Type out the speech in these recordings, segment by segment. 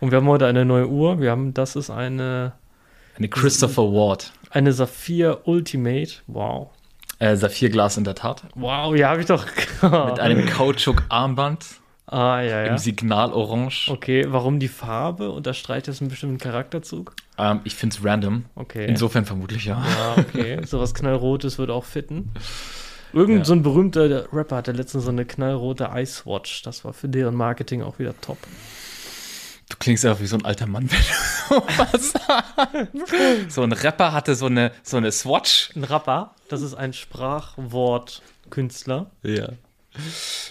Und wir haben heute eine neue Uhr. Wir haben, das ist eine. Eine Christopher Ward. Eine Saphir Ultimate. Wow. Äh, Saphirglas in der Tat. Wow, ja, habe ich doch. Mit einem Kautschuk-Armband. Ah, ja, ja. Im Signal Orange. Okay, warum die Farbe? Unterstreicht das einen bestimmten Charakterzug? Ähm, ich finde es random. Okay. Insofern vermutlich ja. Ja, okay. Sowas Knallrotes würde auch fitten. Irgend Ja. so ein berühmter Rapper hatte letztens so eine knallrote Icewatch. Das war für deren Marketing auch wieder top. Du klingst einfach wie so ein alter Mann, wenn du sowas sagst. So ein Rapper hatte so eine, so eine Swatch. Ein Rapper, das ist ein Sprachwortkünstler. Ja.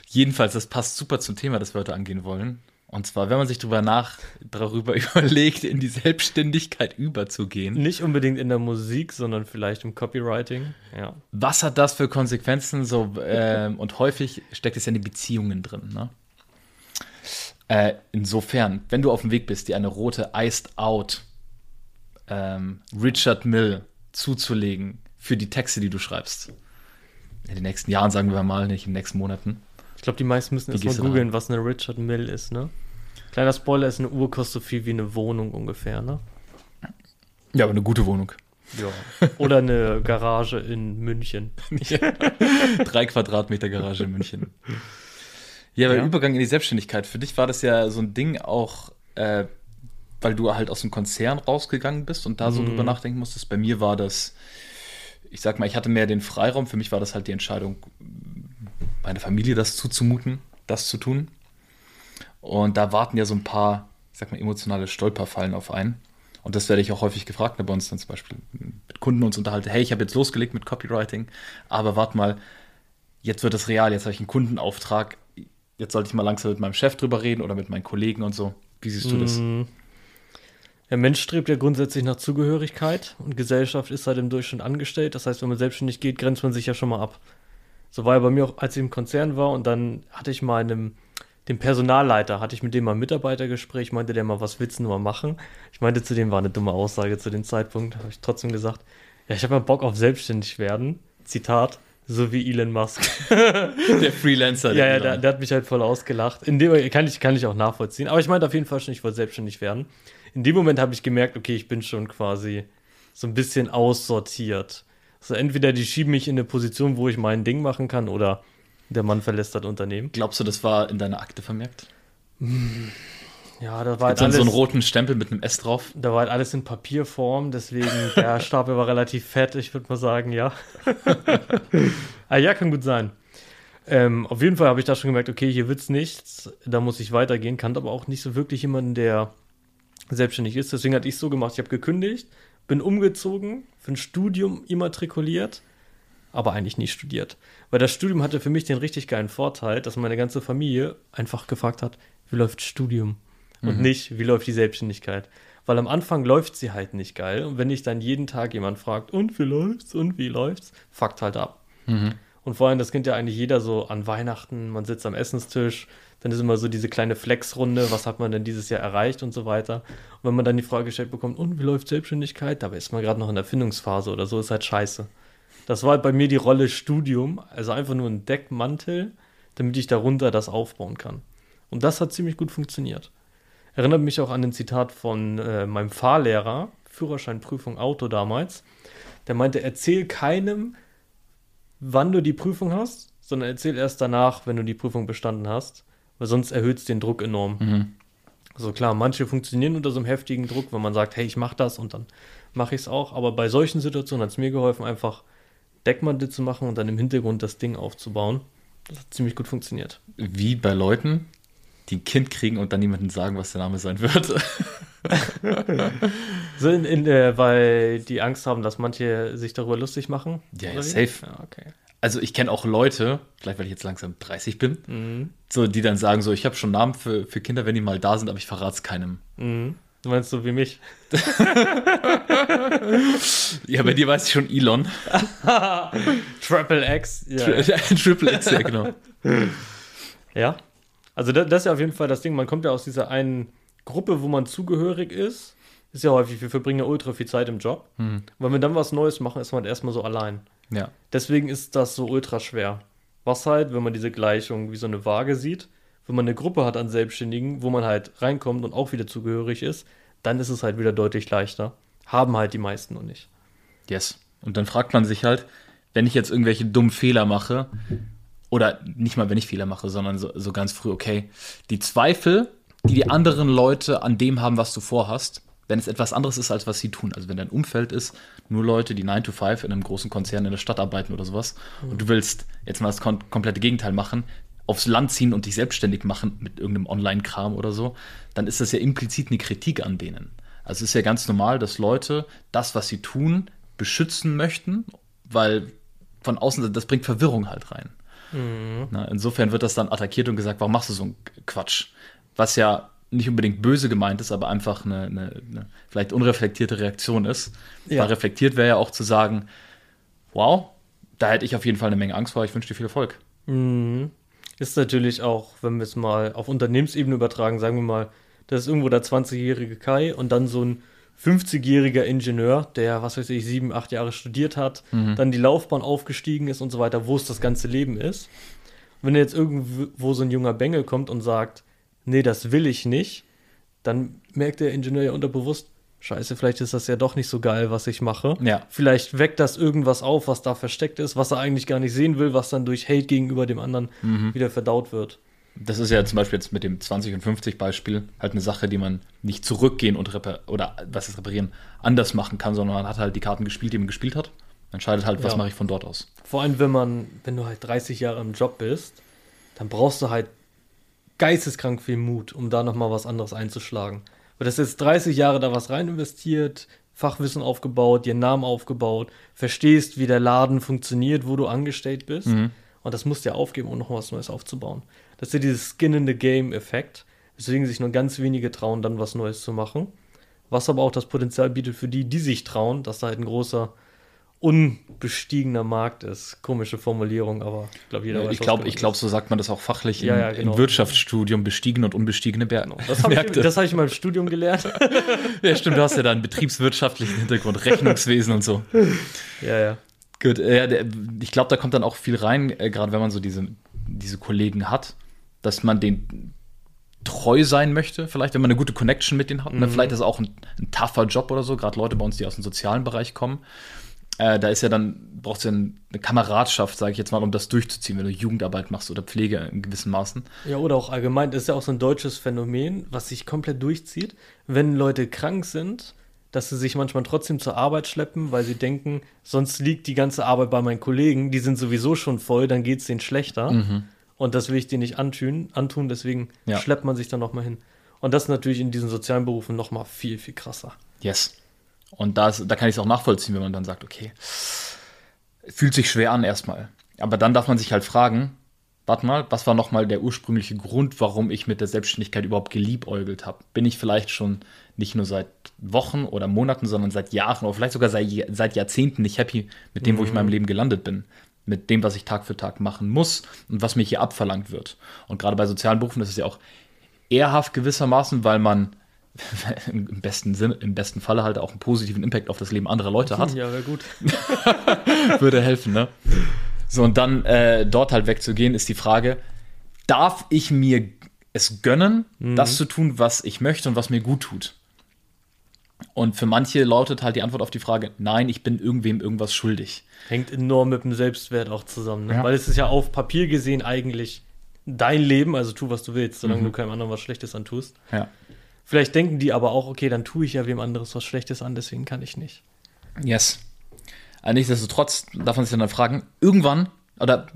Jedenfalls, das passt super zum Thema, das wir heute angehen wollen. Und zwar, wenn man sich darüber nach, darüber überlegt, in die Selbstständigkeit überzugehen. Nicht unbedingt in der Musik, sondern vielleicht im Copywriting. Ja. Was hat das für Konsequenzen? So, ähm, und häufig steckt es ja in den Beziehungen drin. Ne? Äh, insofern, wenn du auf dem Weg bist, dir eine rote Iced Out ähm, Richard Mill zuzulegen für die Texte, die du schreibst. In den nächsten Jahren, sagen wir mal, nicht in den nächsten Monaten. Ich glaube, die meisten müssen Wie erst mal gehst du da googeln, was eine Richard Mill ist, ne? Kleiner Spoiler ist, eine Uhr kostet so viel wie eine Wohnung ungefähr, ne? Ja, aber eine gute Wohnung. Ja. Oder eine Garage in München. Drei Quadratmeter Garage in München. Ja, aber Ja. Übergang in die Selbstständigkeit. Für dich war das ja so ein Ding auch, äh, weil du halt aus dem Konzern rausgegangen bist und da so Mhm. drüber nachdenken musstest. Bei mir war das, ich sag mal, ich hatte mehr den Freiraum. Für mich war das halt die Entscheidung, meiner Familie das zuzumuten, das zu tun. Und da warten ja so ein paar, ich sag mal, emotionale Stolperfallen auf einen. Und das werde ich auch häufig gefragt, wenn bei uns dann zum Beispiel mit Kunden uns unterhalten, hey, ich habe jetzt losgelegt mit Copywriting, aber warte mal, jetzt wird es real, jetzt habe ich einen Kundenauftrag, jetzt sollte ich mal langsam mit meinem Chef drüber reden oder mit meinen Kollegen und so. Wie siehst du das? Mhm. Der Mensch strebt ja grundsätzlich nach Zugehörigkeit und Gesellschaft ist halt im Durchschnitt angestellt. Das heißt, wenn man selbstständig geht, grenzt man sich ja schon mal ab. So war ja bei mir auch, als ich im Konzern war und dann hatte ich mal einem, dem Personalleiter, hatte ich mit dem mal ein Mitarbeitergespräch, meinte der mal, was willst du mal machen? Ich meinte zu dem, war eine dumme Aussage zu dem Zeitpunkt, habe ich trotzdem gesagt, ja, ich habe mal Bock auf selbstständig werden. Zitat, so wie Elon Musk. Der Freelancer. Ja, ja, Elon. der, der hat mich halt voll ausgelacht. In dem kann ich, kann ich auch nachvollziehen. Aber ich meinte auf jeden Fall schon, ich wollte selbstständig werden. In dem Moment habe ich gemerkt, okay, ich bin schon quasi so ein bisschen aussortiert. Also entweder die schieben mich in eine Position, wo ich mein Ding machen kann, oder der Mann verlässt das Unternehmen. Glaubst du, das war in deiner Akte vermerkt? Ja, da war halt Mit so, so einen alles, roten Stempel mit einem S drauf? da war halt alles in Papierform, deswegen der Stapel war relativ fett, ich würde mal sagen, ja. ah, ja, kann gut sein. Ähm, auf jeden Fall habe ich da schon gemerkt, okay, hier wird's nichts, da muss ich weitergehen, kannte aber auch nicht so wirklich jemanden, der selbstständig ist. Deswegen hatte ich so gemacht, ich habe gekündigt, bin umgezogen, für ein Studium immatrikuliert, aber eigentlich nie studiert. Weil das Studium hatte für mich den richtig geilen Vorteil, dass meine ganze Familie einfach gefragt hat, wie läuft Studium? Und nicht, wie läuft die Selbstständigkeit? Weil am Anfang läuft sie halt nicht geil. Und wenn dich dann jeden Tag jemand fragt, und wie läuft's, und wie läuft's, fuckt halt ab. Und vor allem, das kennt ja eigentlich jeder so an Weihnachten, man sitzt am Essenstisch, dann ist immer so diese kleine Flexrunde, was hat man denn dieses Jahr erreicht und so weiter. Und wenn man dann die Frage gestellt bekommt, und wie läuft Selbstständigkeit, dabei ist man gerade noch in der Findungsphase oder so, ist halt scheiße. Das war halt bei mir die Rolle Studium, also einfach nur ein Deckmantel, damit ich darunter das aufbauen kann. Und das hat ziemlich gut funktioniert. Erinnert mich auch an ein Zitat von äh, meinem Fahrlehrer, Führerscheinprüfung Auto damals. Der meinte, erzähl keinem, wann du die Prüfung hast, sondern erzähl erst danach, wenn du die Prüfung bestanden hast, weil sonst erhöht es den Druck enorm. Mhm. Also klar, manche funktionieren unter so einem heftigen Druck, wenn man sagt, hey, ich mache das und dann mache ich es auch. Aber bei solchen Situationen hat es mir geholfen, einfach Deckmantel zu machen und dann im Hintergrund das Ding aufzubauen. Das hat ziemlich gut funktioniert. Wie bei Leuten, die ein Kind kriegen und dann niemandem sagen, was der Name sein wird. So in, in, äh, weil die Angst haben, dass manche sich darüber lustig machen? Ja, ja, safe. Ja, okay. Also ich kenne auch Leute, vielleicht weil ich jetzt langsam 30 bin, Mhm. so die dann sagen so, ich habe schon Namen für, für Kinder, wenn die mal da sind, aber ich verrate es keinem. Mhm. Du meinst so wie mich? Ja, bei dir weiß ich schon Elon. Triple X. Ja. Triple X, ja genau. Ja. Also das, das ist ja auf jeden Fall das Ding. Man kommt ja aus dieser einen Gruppe, wo man zugehörig ist. Ist ja häufig, wir verbringen ja ultra viel Zeit im Job. Hm. Und wenn wir dann was Neues machen, ist man erstmal so allein. Ja. Deswegen ist das so ultra schwer. Was halt, wenn man diese Gleichung wie so eine Waage sieht, wenn man eine Gruppe hat an Selbstständigen, wo man halt reinkommt und auch wieder zugehörig ist, dann ist es halt wieder deutlich leichter. Haben halt die meisten noch nicht. Yes. Und dann fragt man sich halt, wenn ich jetzt irgendwelche dummen Fehler mache, oder nicht mal, wenn ich Fehler mache, sondern so, so ganz früh, okay, die Zweifel, die die anderen Leute an dem haben, was du vorhast, wenn es etwas anderes ist, als was sie tun. Also wenn dein Umfeld ist, nur Leute, die 9 to 5 in einem großen Konzern in der Stadt arbeiten oder sowas, mhm. und du willst jetzt mal das kom komplette Gegenteil machen, aufs Land ziehen und dich selbstständig machen mit irgendeinem Online-Kram oder so, dann ist das ja implizit eine Kritik an denen. Also es ist ja ganz normal, dass Leute das, was sie tun, beschützen möchten, weil von außen, das bringt Verwirrung halt rein. Mhm. Na, insofern wird das dann attackiert und gesagt, warum machst du so einen Quatsch? Was ja nicht unbedingt böse gemeint ist, aber einfach eine, eine, eine vielleicht unreflektierte Reaktion ist. Ja. Weil reflektiert wäre ja auch zu sagen, wow, da hätte ich auf jeden Fall eine Menge Angst vor, ich wünsche dir viel Erfolg. Mhm. Ist natürlich auch, wenn wir es mal auf Unternehmensebene übertragen, sagen wir mal, das ist irgendwo der 20-jährige Kai und dann so ein 50-jähriger Ingenieur, der, was weiß ich, sieben, acht Jahre studiert hat, mhm. dann die Laufbahn aufgestiegen ist und so weiter, wo es das ganze Leben ist. wenn jetzt irgendwo so ein junger Bengel kommt und sagt, nee, das will ich nicht, dann merkt der Ingenieur ja unterbewusst, scheiße, vielleicht ist das ja doch nicht so geil, was ich mache. Ja. Vielleicht weckt das irgendwas auf, was da versteckt ist, was er eigentlich gar nicht sehen will, was dann durch Hate gegenüber dem anderen mhm. wieder verdaut wird. Das ist ja zum Beispiel jetzt mit dem 20 und 50 Beispiel halt eine Sache, die man nicht zurückgehen und reparieren, oder was ist reparieren, anders machen kann, sondern man hat halt die Karten gespielt, die man gespielt hat. Entscheidet halt, was ja. mache ich von dort aus. Vor allem, wenn man, wenn du halt 30 Jahre im Job bist, dann brauchst du halt geisteskrank viel Mut, um da nochmal was anderes einzuschlagen. Weil das jetzt 30 Jahre da was rein investiert, Fachwissen aufgebaut, dir Namen aufgebaut, verstehst, wie der Laden funktioniert, wo du angestellt bist. Mhm. Und das musst du ja aufgeben, um noch was Neues aufzubauen. Das ist ja dieses Skin in the Game-Effekt, weswegen sich nur ganz wenige trauen, dann was Neues zu machen. Was aber auch das Potenzial bietet für die, die sich trauen, dass da halt ein großer unbestiegener Markt ist. Komische Formulierung, aber ich glaube, jeder ja, weiß, Ich glaube, ich glaube, so sagt man das auch fachlich ja, im, ja, genau. im, Wirtschaftsstudium, bestiegene und unbestiegene Berge. Genau. Das habe ich, hab ich in meinem Studium gelernt. ja, stimmt, du hast ja da einen betriebswirtschaftlichen Hintergrund, Rechnungswesen und so. Ja, ja. Gut, äh, ich glaube, da kommt dann auch viel rein, äh, gerade wenn man so diese, diese Kollegen hat, dass man den treu sein möchte, vielleicht, wenn man eine gute Connection mit denen hat. Ne? Mhm. Vielleicht ist es auch ein, ein tougher Job oder so, gerade Leute bei uns, die aus dem sozialen Bereich kommen. Äh, da ist ja dann, brauchst du ja eine Kameradschaft, sage ich jetzt mal, um das durchzuziehen, wenn du Jugendarbeit machst oder Pflege in gewissen Maßen. Ja, oder auch allgemein, das ist ja auch so ein deutsches Phänomen, was sich komplett durchzieht. Wenn Leute krank sind, dass sie sich manchmal trotzdem zur Arbeit schleppen, weil sie denken, sonst liegt die ganze Arbeit bei meinen Kollegen, die sind sowieso schon voll, dann geht es denen schlechter. Mhm. Und das will ich denen nicht antun, antun deswegen ja. schleppt man sich dann nochmal hin. Und das ist natürlich in diesen sozialen Berufen nochmal viel, viel krasser. Yes. Und das, da kann ich es auch nachvollziehen, wenn man dann sagt, okay, fühlt sich schwer an erstmal. Aber dann darf man sich halt fragen, warte mal, was war nochmal der ursprüngliche Grund, warum ich mit der Selbstständigkeit überhaupt geliebäugelt habe? Bin ich vielleicht schon nicht nur seit Wochen oder Monaten, sondern seit Jahren oder vielleicht sogar seit, seit Jahrzehnten nicht happy mit dem, mhm. wo ich in meinem mhm. Leben gelandet bin? Mit dem, was ich Tag für Tag machen muss und was mir hier abverlangt wird. Und gerade bei sozialen Berufen ist es ja auch ehrhaft gewissermaßen, weil man im besten Sinne, im besten Falle halt auch einen positiven Impact auf das Leben anderer Leute hat. Ja, wäre gut. Würde helfen, ne? So, und dann äh, dort halt wegzugehen, ist die Frage, darf ich mir es gönnen, mhm. das zu tun, was ich möchte und was mir gut tut? Und für manche lautet halt die Antwort auf die Frage, nein, ich bin irgendwem irgendwas schuldig. Hängt enorm mit dem Selbstwert auch zusammen, ne? ja. weil es ist ja auf Papier gesehen eigentlich dein Leben, also tu, was du willst, solange mhm. du keinem anderen was Schlechtes antust. Ja. Vielleicht denken die aber auch, okay, dann tue ich ja wem anderes was Schlechtes an, deswegen kann ich nicht. Yes. Aber nichtsdestotrotz darf man sich dann fragen, irgendwann, oder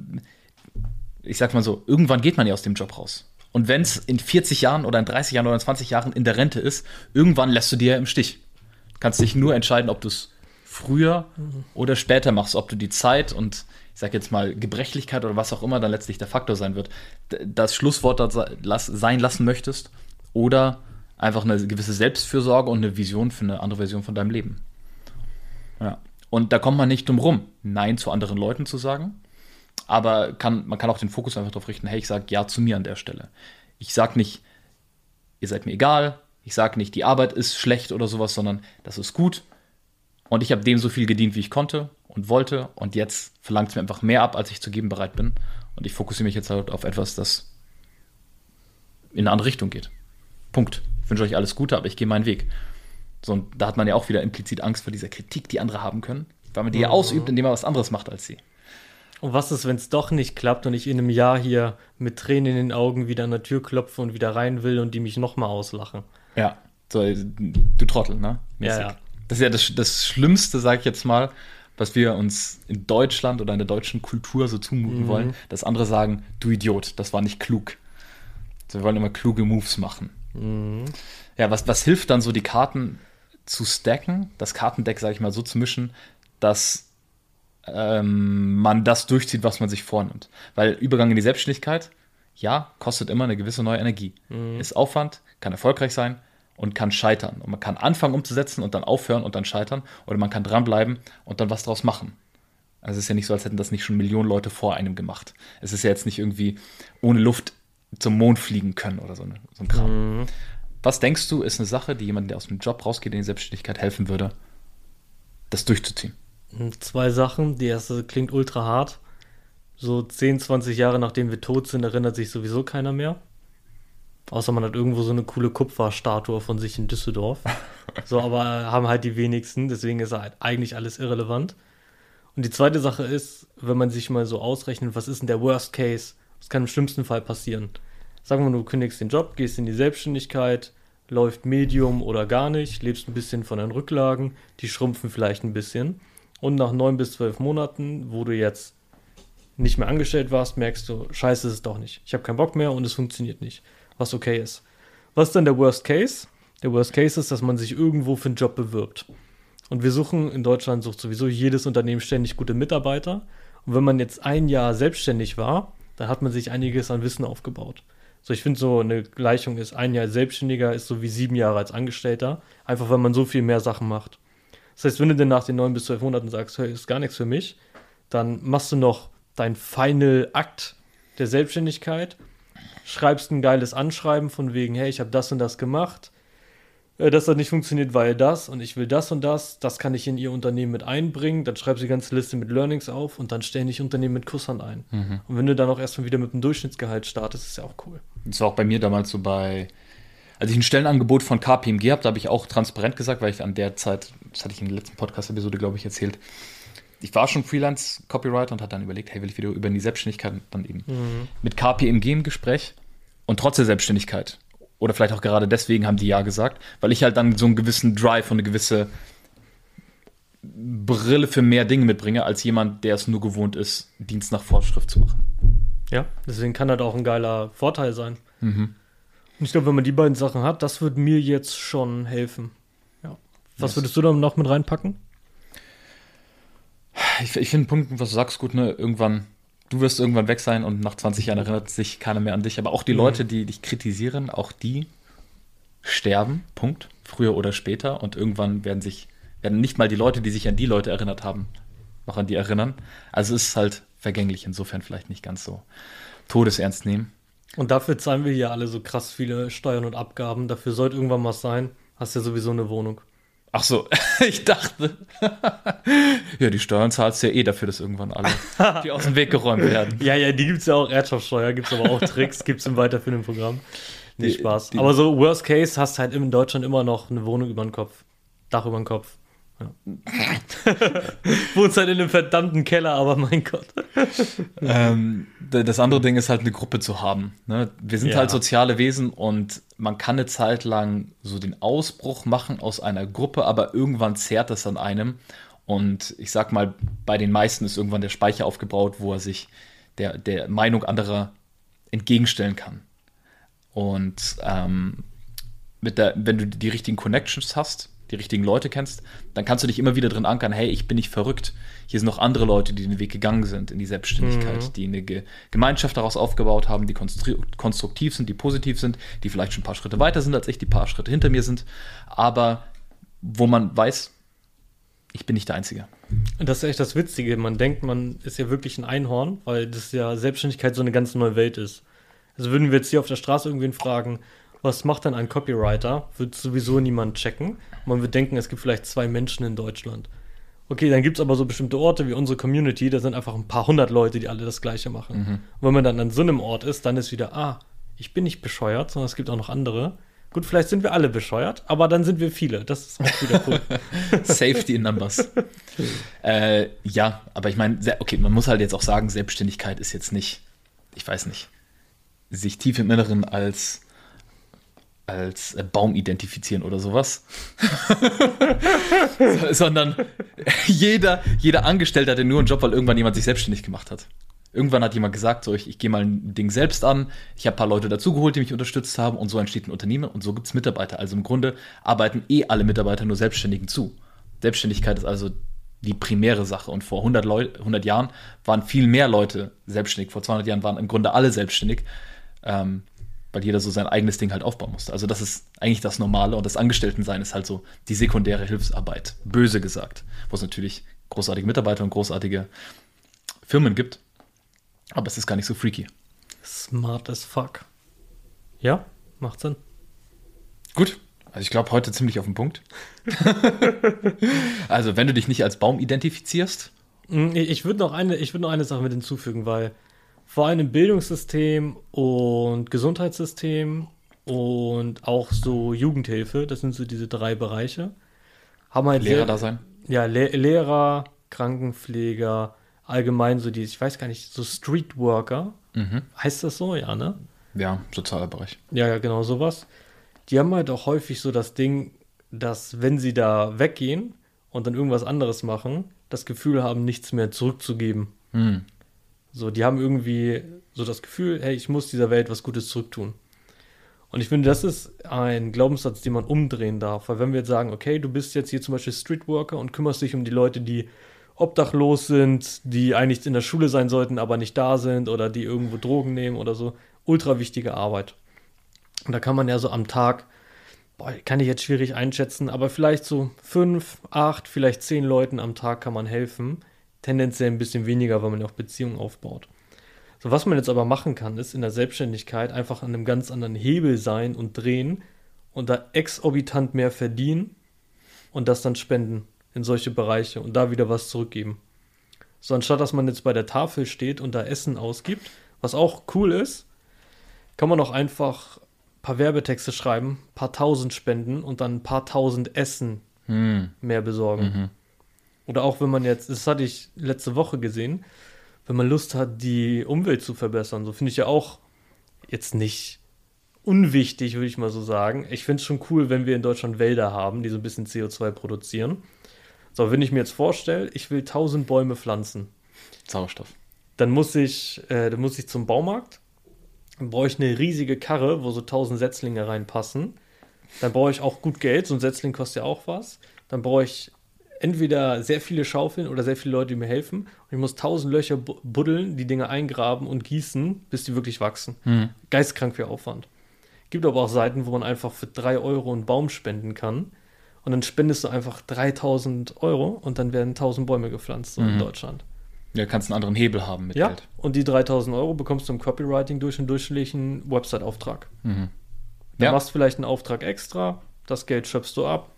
ich sag mal so, irgendwann geht man ja aus dem Job raus. Und wenn es in 40 Jahren oder in 30 Jahren oder in 20 Jahren in der Rente ist, irgendwann lässt du dir ja im Stich. Kannst dich nur entscheiden, ob du es früher mhm. oder später machst, ob du die Zeit und ich sag jetzt mal Gebrechlichkeit oder was auch immer dann letztlich der Faktor sein wird, das Schlusswort sein lassen möchtest oder einfach eine gewisse Selbstfürsorge und eine Vision für eine andere Version von deinem Leben. Ja. Und da kommt man nicht drum rum, Nein zu anderen Leuten zu sagen, aber kann, man kann auch den Fokus einfach darauf richten, hey, ich sage Ja zu mir an der Stelle. Ich sage nicht, ihr seid mir egal, ich sage nicht, die Arbeit ist schlecht oder sowas, sondern das ist gut und ich habe dem so viel gedient, wie ich konnte und wollte und jetzt verlangt es mir einfach mehr ab, als ich zu geben bereit bin und ich fokussiere mich jetzt halt auf etwas, das in eine andere Richtung geht. Punkt. Ich wünsche euch alles Gute, aber ich gehe meinen Weg. So, und da hat man ja auch wieder implizit Angst vor dieser Kritik, die andere haben können, weil man die ja Mhm. ausübt, indem man was anderes macht als sie. Und was ist, wenn es doch nicht klappt und ich in einem Jahr hier mit Tränen in den Augen wieder an der Tür klopfe und wieder rein will und die mich nochmal auslachen? Ja. So, du Trottel, ne? Ja, ja. Das ist ja das, das Schlimmste, sag ich jetzt mal, was wir uns in Deutschland oder in der deutschen Kultur so zumuten Mhm. wollen, dass andere sagen, du Idiot, das war nicht klug. So, wir wollen immer kluge Moves machen. Mhm. Ja, was, was hilft dann so, die Karten zu stacken, das Kartendeck, sag ich mal, so zu mischen, dass ähm, man das durchzieht, was man sich vornimmt. Weil Übergang in die Selbstständigkeit, ja, kostet immer eine gewisse neue Energie. Ist Aufwand, kann erfolgreich sein und kann scheitern. Und man kann anfangen umzusetzen und dann aufhören und dann scheitern. Oder man kann dranbleiben und dann was draus machen. Also es ist ja nicht so, als hätten das nicht schon Millionen Leute vor einem gemacht. Es ist ja jetzt nicht irgendwie ohne Luft zum Mond fliegen können oder so, eine, so ein Kram. Was denkst du, ist eine Sache, die jemand, der aus dem Job rausgeht in die Selbstständigkeit, helfen würde, das durchzuziehen? Zwei Sachen. Die erste klingt ultra hart. So 10, 20 Jahre nachdem wir tot sind, erinnert sich sowieso keiner mehr. Außer man hat irgendwo so eine coole Kupferstatue von sich in Düsseldorf. So, aber haben halt die wenigsten, deswegen ist halt eigentlich alles irrelevant. Und die zweite Sache ist, wenn man sich mal so ausrechnet, was ist denn der Worst Case? Was kann im schlimmsten Fall passieren? Sagen wir mal, du kündigst den Job, gehst in die Selbstständigkeit, läuft Medium oder gar nicht, lebst ein bisschen von deinen Rücklagen, die schrumpfen vielleicht ein bisschen. Und nach neun bis zwölf Monaten, wo du jetzt nicht mehr angestellt warst, merkst du, scheiße ist es doch nicht. Ich habe keinen Bock mehr und es funktioniert nicht. Was okay ist. Was ist dann der Worst Case? Der Worst Case ist, dass man sich irgendwo für einen Job bewirbt. Und wir suchen, in Deutschland sucht sowieso jedes Unternehmen ständig gute Mitarbeiter. Und wenn man jetzt ein Jahr selbstständig war, dann hat man sich einiges an Wissen aufgebaut. So, ich finde so eine Gleichung ist, ein Jahr Selbstständiger ist so wie sieben Jahre als Angestellter. Einfach weil man so viel mehr Sachen macht. Das heißt, wenn du denn nach den neun bis zwölf Monaten sagst, hey, ist gar nichts für mich, dann machst du noch dein Final Akt der Selbstständigkeit, schreibst ein geiles Anschreiben von wegen, hey, ich habe das und das gemacht, äh, das hat nicht funktioniert, weil das und ich will das und das, das kann ich in ihr Unternehmen mit einbringen, dann schreibst du die ganze Liste mit Learnings auf und dann stellen dich Unternehmen mit Kusshand ein. Und wenn du dann auch erstmal wieder mit dem Durchschnittsgehalt startest, ist ja auch cool. Das war auch bei mir damals so bei, als ich ein Stellenangebot von KPMG habe, da habe ich auch transparent gesagt, weil ich an der Zeit, das hatte ich in der letzten Podcast-Episode, glaube ich, erzählt, ich war schon Freelance-Copywriter und hatte dann überlegt, hey, will ich wieder über die Selbstständigkeit und dann eben mit KPMG im Gespräch und trotz der Selbstständigkeit. Oder vielleicht auch gerade deswegen haben die ja gesagt, weil ich halt dann so einen gewissen Drive und eine gewisse Brille für mehr Dinge mitbringe, als jemand, der es nur gewohnt ist, Dienst nach Vorschrift zu machen. Ja, deswegen kann das auch ein geiler Vorteil sein. Mhm. Ich glaube, wenn man die beiden Sachen hat, das wird mir jetzt schon helfen. Ja. Was Yes. würdest du da noch mit reinpacken? Ich, ich finde einen Punkt, was du sagst, gut, ne? Irgendwann, du wirst irgendwann weg sein und nach 20 Jahren erinnert sich keiner mehr an dich. Aber auch die Mhm. Leute, die dich kritisieren, auch die sterben, Punkt. Früher oder später. Und irgendwann werden sich, werden nicht mal die Leute, die sich an die Leute erinnert haben, noch an die erinnern. Also es ist halt vergänglich, insofern vielleicht nicht ganz so todesernst nehmen. Und dafür zahlen wir hier alle so krass viele Steuern und Abgaben. Dafür sollte irgendwann was sein. Hast ja sowieso eine Wohnung. Ach so, ich dachte. ja, die Steuern zahlst du ja eh dafür, dass irgendwann alle die aus dem Weg geräumt werden. Ja, ja, die gibt es ja auch. Erbschaftssteuer gibt es aber auch Tricks, gibt es im weiterführenden Programm. Nee, Die- Spaß. die- aber so, Worst Case, hast halt in Deutschland immer noch eine Wohnung über den Kopf. Dach über den Kopf. Ja. Wohnst halt in einem verdammten Keller, aber mein Gott. ähm, das andere Ding ist halt eine Gruppe zu haben. Ne? Wir sind Ja. halt soziale Wesen und man kann eine Zeit lang so den Ausbruch machen aus einer Gruppe, aber irgendwann zehrt das an einem. Und ich sag mal, bei den meisten ist irgendwann der Speicher aufgebaut, wo er sich der, der Meinung anderer entgegenstellen kann. Und ähm, mit der, wenn du die richtigen Connections hast, die richtigen Leute kennst, dann kannst du dich immer wieder drin ankern, hey, ich bin nicht verrückt. Hier sind noch andere Leute, die den Weg gegangen sind in die Selbstständigkeit, Mhm. die eine Ge Gemeinschaft daraus aufgebaut haben, die konstru- konstruktiv sind, die positiv sind, die vielleicht schon ein paar Schritte weiter sind als ich, die ein paar Schritte hinter mir sind, aber wo man weiß, ich bin nicht der Einzige. Und das ist echt das Witzige. Man denkt, man ist ja wirklich ein Einhorn, weil das ja Selbstständigkeit so eine ganz neue Welt ist. Also würden wir jetzt hier auf der Straße irgendwen fragen, was macht denn ein Copywriter, wird sowieso niemand checken. Man wird denken, es gibt vielleicht zwei Menschen in Deutschland. Okay, dann gibt es aber so bestimmte Orte wie unsere Community, da sind einfach ein paar hundert Leute, die alle das Gleiche machen. Und wenn man dann an so einem Ort ist, dann ist wieder, ah, ich bin nicht bescheuert, sondern es gibt auch noch andere. Gut, vielleicht sind wir alle bescheuert, aber dann sind wir viele. Das ist auch wieder cool. Safety in Numbers. äh, ja, aber ich meine, okay, man muss halt jetzt auch sagen, Selbstständigkeit ist jetzt nicht, ich weiß nicht, sich tief im Inneren als als äh, Baum identifizieren oder sowas. Sondern jeder, jeder Angestellte hatte nur einen Job, weil irgendwann jemand sich selbstständig gemacht hat. Irgendwann hat jemand gesagt, so, ich, ich gehe mal ein Ding selbst an, ich habe ein paar Leute dazugeholt, die mich unterstützt haben und so entsteht ein Unternehmen und so gibt es Mitarbeiter. Also im Grunde arbeiten eh alle Mitarbeiter nur Selbstständigen zu. Selbstständigkeit ist also die primäre Sache und vor 100, Leu 100 Jahren waren viel mehr Leute selbstständig, vor 200 Jahren waren im Grunde alle selbstständig. Ähm, weil jeder so sein eigenes Ding halt aufbauen musste. Also das ist eigentlich das Normale und das Angestelltensein ist halt so die sekundäre Hilfsarbeit, böse gesagt, wo es natürlich großartige Mitarbeiter und großartige Firmen gibt, aber es ist gar nicht so freaky. Smart as fuck. Ja, macht Sinn. Gut, also ich glaube heute ziemlich auf den Punkt. also wenn du dich nicht als Baum identifizierst. Hm, ich würde noch, eine, würd noch eine Sache mit hinzufügen, weil vor allem im Bildungssystem und Gesundheitssystem und auch so Jugendhilfe, das sind so diese drei Bereiche. Haben halt Lehrer da sein? Ja, Le Lehrer, Krankenpfleger, allgemein so die, ich weiß gar nicht, so Streetworker. Mhm. Heißt das so? Ja, ne? Ja, sozialer Bereich. Ja, ja, genau, sowas. Die haben halt auch häufig so das Ding, dass wenn sie da weggehen und dann irgendwas anderes machen, das Gefühl haben, nichts mehr zurückzugeben. Mhm. So, die haben irgendwie so das Gefühl, hey, ich muss dieser Welt was Gutes zurücktun. Und ich finde, das ist ein Glaubenssatz, den man umdrehen darf. Weil wenn wir jetzt sagen, okay, du bist jetzt hier zum Beispiel Streetworker und kümmerst dich um die Leute, die obdachlos sind, die eigentlich in der Schule sein sollten, aber nicht da sind oder die irgendwo Drogen nehmen oder so. Ultra wichtige Arbeit. Und da kann man ja so am Tag, boah, kann ich jetzt schwierig einschätzen, aber vielleicht so fünf, acht, vielleicht zehn Leuten am Tag kann man helfen tendenziell ein bisschen weniger, weil man ja auch Beziehungen aufbaut. So, was man jetzt aber machen kann, ist in der Selbstständigkeit einfach an einem ganz anderen Hebel sein und drehen und da exorbitant mehr verdienen und das dann spenden in solche Bereiche und da wieder was zurückgeben. So, anstatt dass man jetzt bei der Tafel steht und da Essen ausgibt, was auch cool ist, kann man auch einfach ein paar Werbetexte schreiben, ein paar tausend spenden und dann ein paar tausend Essen hm. mehr besorgen. Mhm. Oder auch wenn man jetzt, das hatte ich letzte Woche gesehen, wenn man Lust hat, die Umwelt zu verbessern, so finde ich ja auch jetzt nicht unwichtig, würde ich mal so sagen. Ich finde es schon cool, wenn wir in Deutschland Wälder haben, die so ein bisschen CO2 produzieren. So, wenn ich mir jetzt vorstelle, ich will 1000 Bäume pflanzen. Sauerstoff. Dann muss ich, äh, dann muss ich zum Baumarkt. Dann brauche ich eine riesige Karre, wo so 1000 Setzlinge reinpassen. Dann brauche ich auch gut Geld, so ein Setzling kostet ja auch was. Dann brauche ich entweder sehr viele Schaufeln oder sehr viele Leute, die mir helfen. Und ich muss tausend Löcher buddeln, die Dinge eingraben und gießen, bis die wirklich wachsen. Hm. Geistkrank viel Aufwand. Gibt aber auch Seiten, wo man einfach für drei Euro einen Baum spenden kann. Und dann spendest du einfach 3000 Euro und dann werden 1000 Bäume gepflanzt so mhm. in Deutschland. Ja, kannst einen anderen Hebel haben mit ja, Geld. Und die 3000 Euro bekommst du im Copywriting durch einen durchschnittlichen Website-Auftrag. Mhm. Dann ja. machst du vielleicht einen Auftrag extra, das Geld schöpfst du ab,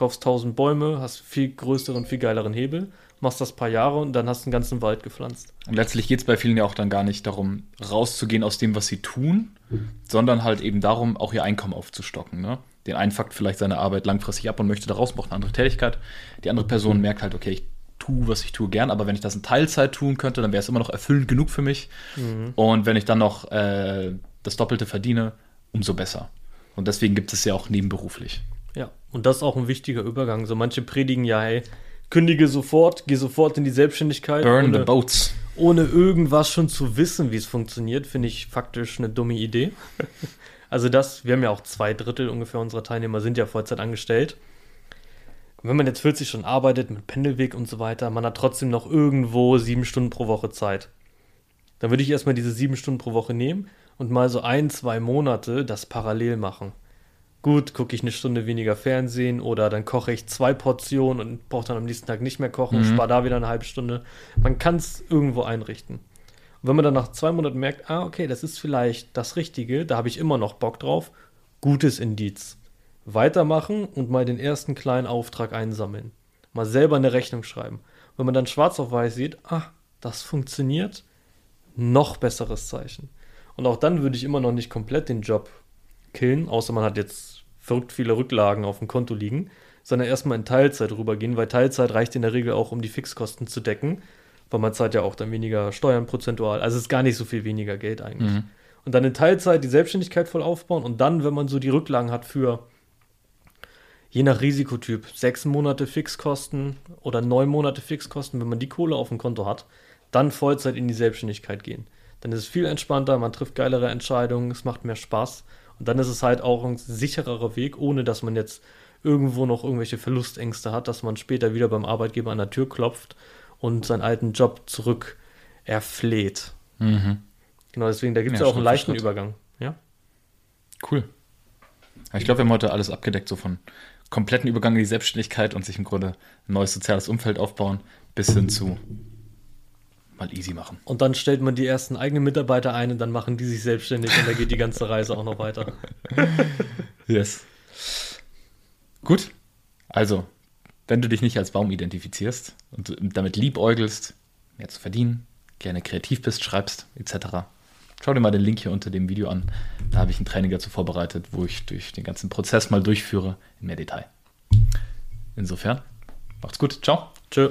kaufst 1000 Bäume, hast viel größeren, viel geileren Hebel, machst das ein paar Jahre und dann hast du einen ganzen Wald gepflanzt. Und letztlich geht es bei vielen ja auch dann gar nicht darum, rauszugehen aus dem, was sie tun, sondern halt eben darum, auch ihr Einkommen aufzustocken. Ne? Den einen fuckt vielleicht seine Arbeit langfristig ab und möchte daraus, braucht eine andere Tätigkeit. Die andere Person merkt halt, okay, ich tue, was ich tue, gern, aber wenn ich das in Teilzeit tun könnte, dann wäre es immer noch erfüllend genug für mich. Mhm. Und wenn ich dann noch äh, das Doppelte verdiene, umso besser. Und deswegen gibt es ja auch nebenberuflich. Ja, und das ist auch ein wichtiger Übergang. So manche predigen ja, hey, kündige sofort, geh sofort in die Selbstständigkeit. Burn ohne, the boats. Ohne irgendwas schon zu wissen, wie es funktioniert, finde ich faktisch eine dumme Idee. also das, wir haben ja auch zwei Drittel ungefähr unserer Teilnehmer sind ja Vollzeit angestellt. wenn man jetzt 40 Stunden arbeitet mit Pendelweg und so weiter, man hat trotzdem noch irgendwo sieben Stunden pro Woche Zeit. Dann würde ich erstmal diese sieben Stunden pro Woche nehmen und mal so ein, zwei Monate das parallel machen gut, gucke ich eine Stunde weniger Fernsehen oder dann koche ich zwei Portionen und brauche dann am nächsten Tag nicht mehr kochen, mhm. spare da wieder eine halbe Stunde. Man kann es irgendwo einrichten. Und wenn man dann nach zwei Monaten merkt, ah, okay, das ist vielleicht das Richtige, da habe ich immer noch Bock drauf, gutes Indiz. Weitermachen und mal den ersten kleinen Auftrag einsammeln. Mal selber eine Rechnung schreiben. Wenn man dann schwarz auf weiß sieht, ah, das funktioniert, noch besseres Zeichen. Und auch dann würde ich immer noch nicht komplett den Job killen, außer man hat jetzt verrückt viele Rücklagen auf dem Konto liegen, sondern erstmal in Teilzeit rübergehen, weil Teilzeit reicht in der Regel auch, um die Fixkosten zu decken, weil man zahlt ja auch dann weniger Steuern prozentual. Also es ist gar nicht so viel weniger Geld eigentlich. Mhm. Und dann in Teilzeit die Selbstständigkeit voll aufbauen und dann, wenn man so die Rücklagen hat für je nach Risikotyp sechs Monate Fixkosten oder neun Monate Fixkosten, wenn man die Kohle auf dem Konto hat, dann Vollzeit in die Selbstständigkeit gehen. Dann ist es viel entspannter, man trifft geilere Entscheidungen, es macht mehr Spaß und dann ist es halt auch ein sichererer Weg, ohne dass man jetzt irgendwo noch irgendwelche Verlustängste hat, dass man später wieder beim Arbeitgeber an der Tür klopft und seinen alten Job zurück erfleht. Mhm. Genau, deswegen, da gibt es ja, ja auch einen leichten Übergang. Ja? Cool. Ich glaube, wir haben heute alles abgedeckt, so von kompletten Übergang in die Selbstständigkeit und sich im Grunde ein neues soziales Umfeld aufbauen, bis hin zu mal easy machen. Und dann stellt man die ersten eigenen Mitarbeiter ein und dann machen die sich selbstständig und da geht die ganze Reise auch noch weiter. yes. Gut. Also, wenn du dich nicht als Baum identifizierst und damit liebäugelst, mehr zu verdienen, gerne kreativ bist, schreibst, etc., schau dir mal den Link hier unter dem Video an. Da habe ich ein Training dazu vorbereitet, wo ich durch den ganzen Prozess mal durchführe in mehr Detail. Insofern, macht's gut. Ciao. Tschö.